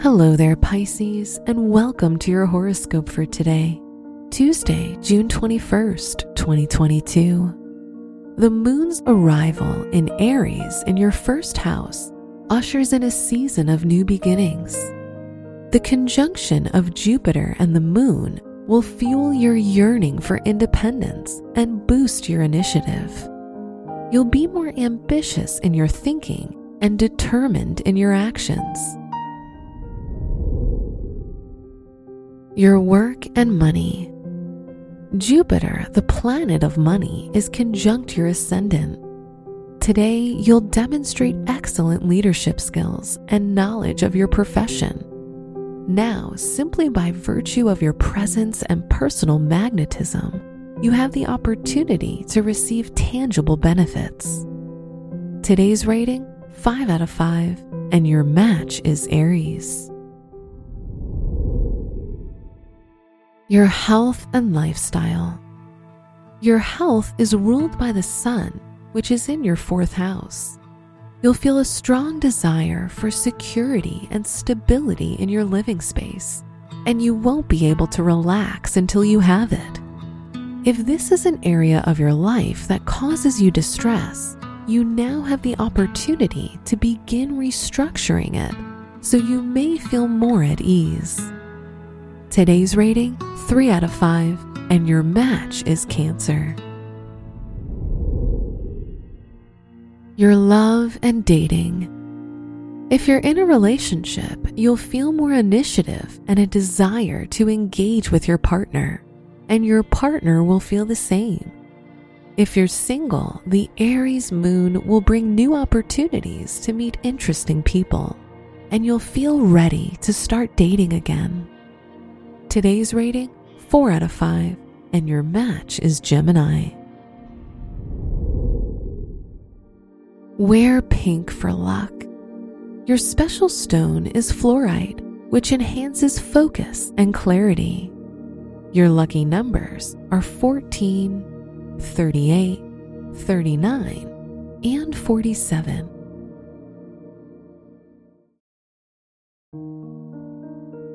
Hello there, Pisces, and welcome to your horoscope for today, Tuesday, June 21st, 2022. The moon's arrival in Aries in your first house ushers in a season of new beginnings. The conjunction of Jupiter and the moon will fuel your yearning for independence and boost your initiative. You'll be more ambitious in your thinking and determined in your actions. Your work and money. Jupiter, the planet of money, is conjunct your ascendant. Today, you'll demonstrate excellent leadership skills and knowledge of your profession. Now, simply by virtue of your presence and personal magnetism, you have the opportunity to receive tangible benefits. Today's rating 5 out of 5, and your match is Aries. Your health and lifestyle. Your health is ruled by the sun, which is in your fourth house. You'll feel a strong desire for security and stability in your living space, and you won't be able to relax until you have it. If this is an area of your life that causes you distress, you now have the opportunity to begin restructuring it so you may feel more at ease. Today's rating 3 out of 5, and your match is Cancer. Your love and dating. If you're in a relationship, you'll feel more initiative and a desire to engage with your partner, and your partner will feel the same. If you're single, the Aries moon will bring new opportunities to meet interesting people, and you'll feel ready to start dating again. Today's rating 4 out of 5, and your match is Gemini. Wear pink for luck. Your special stone is fluorite, which enhances focus and clarity. Your lucky numbers are 14, 38, 39, and 47.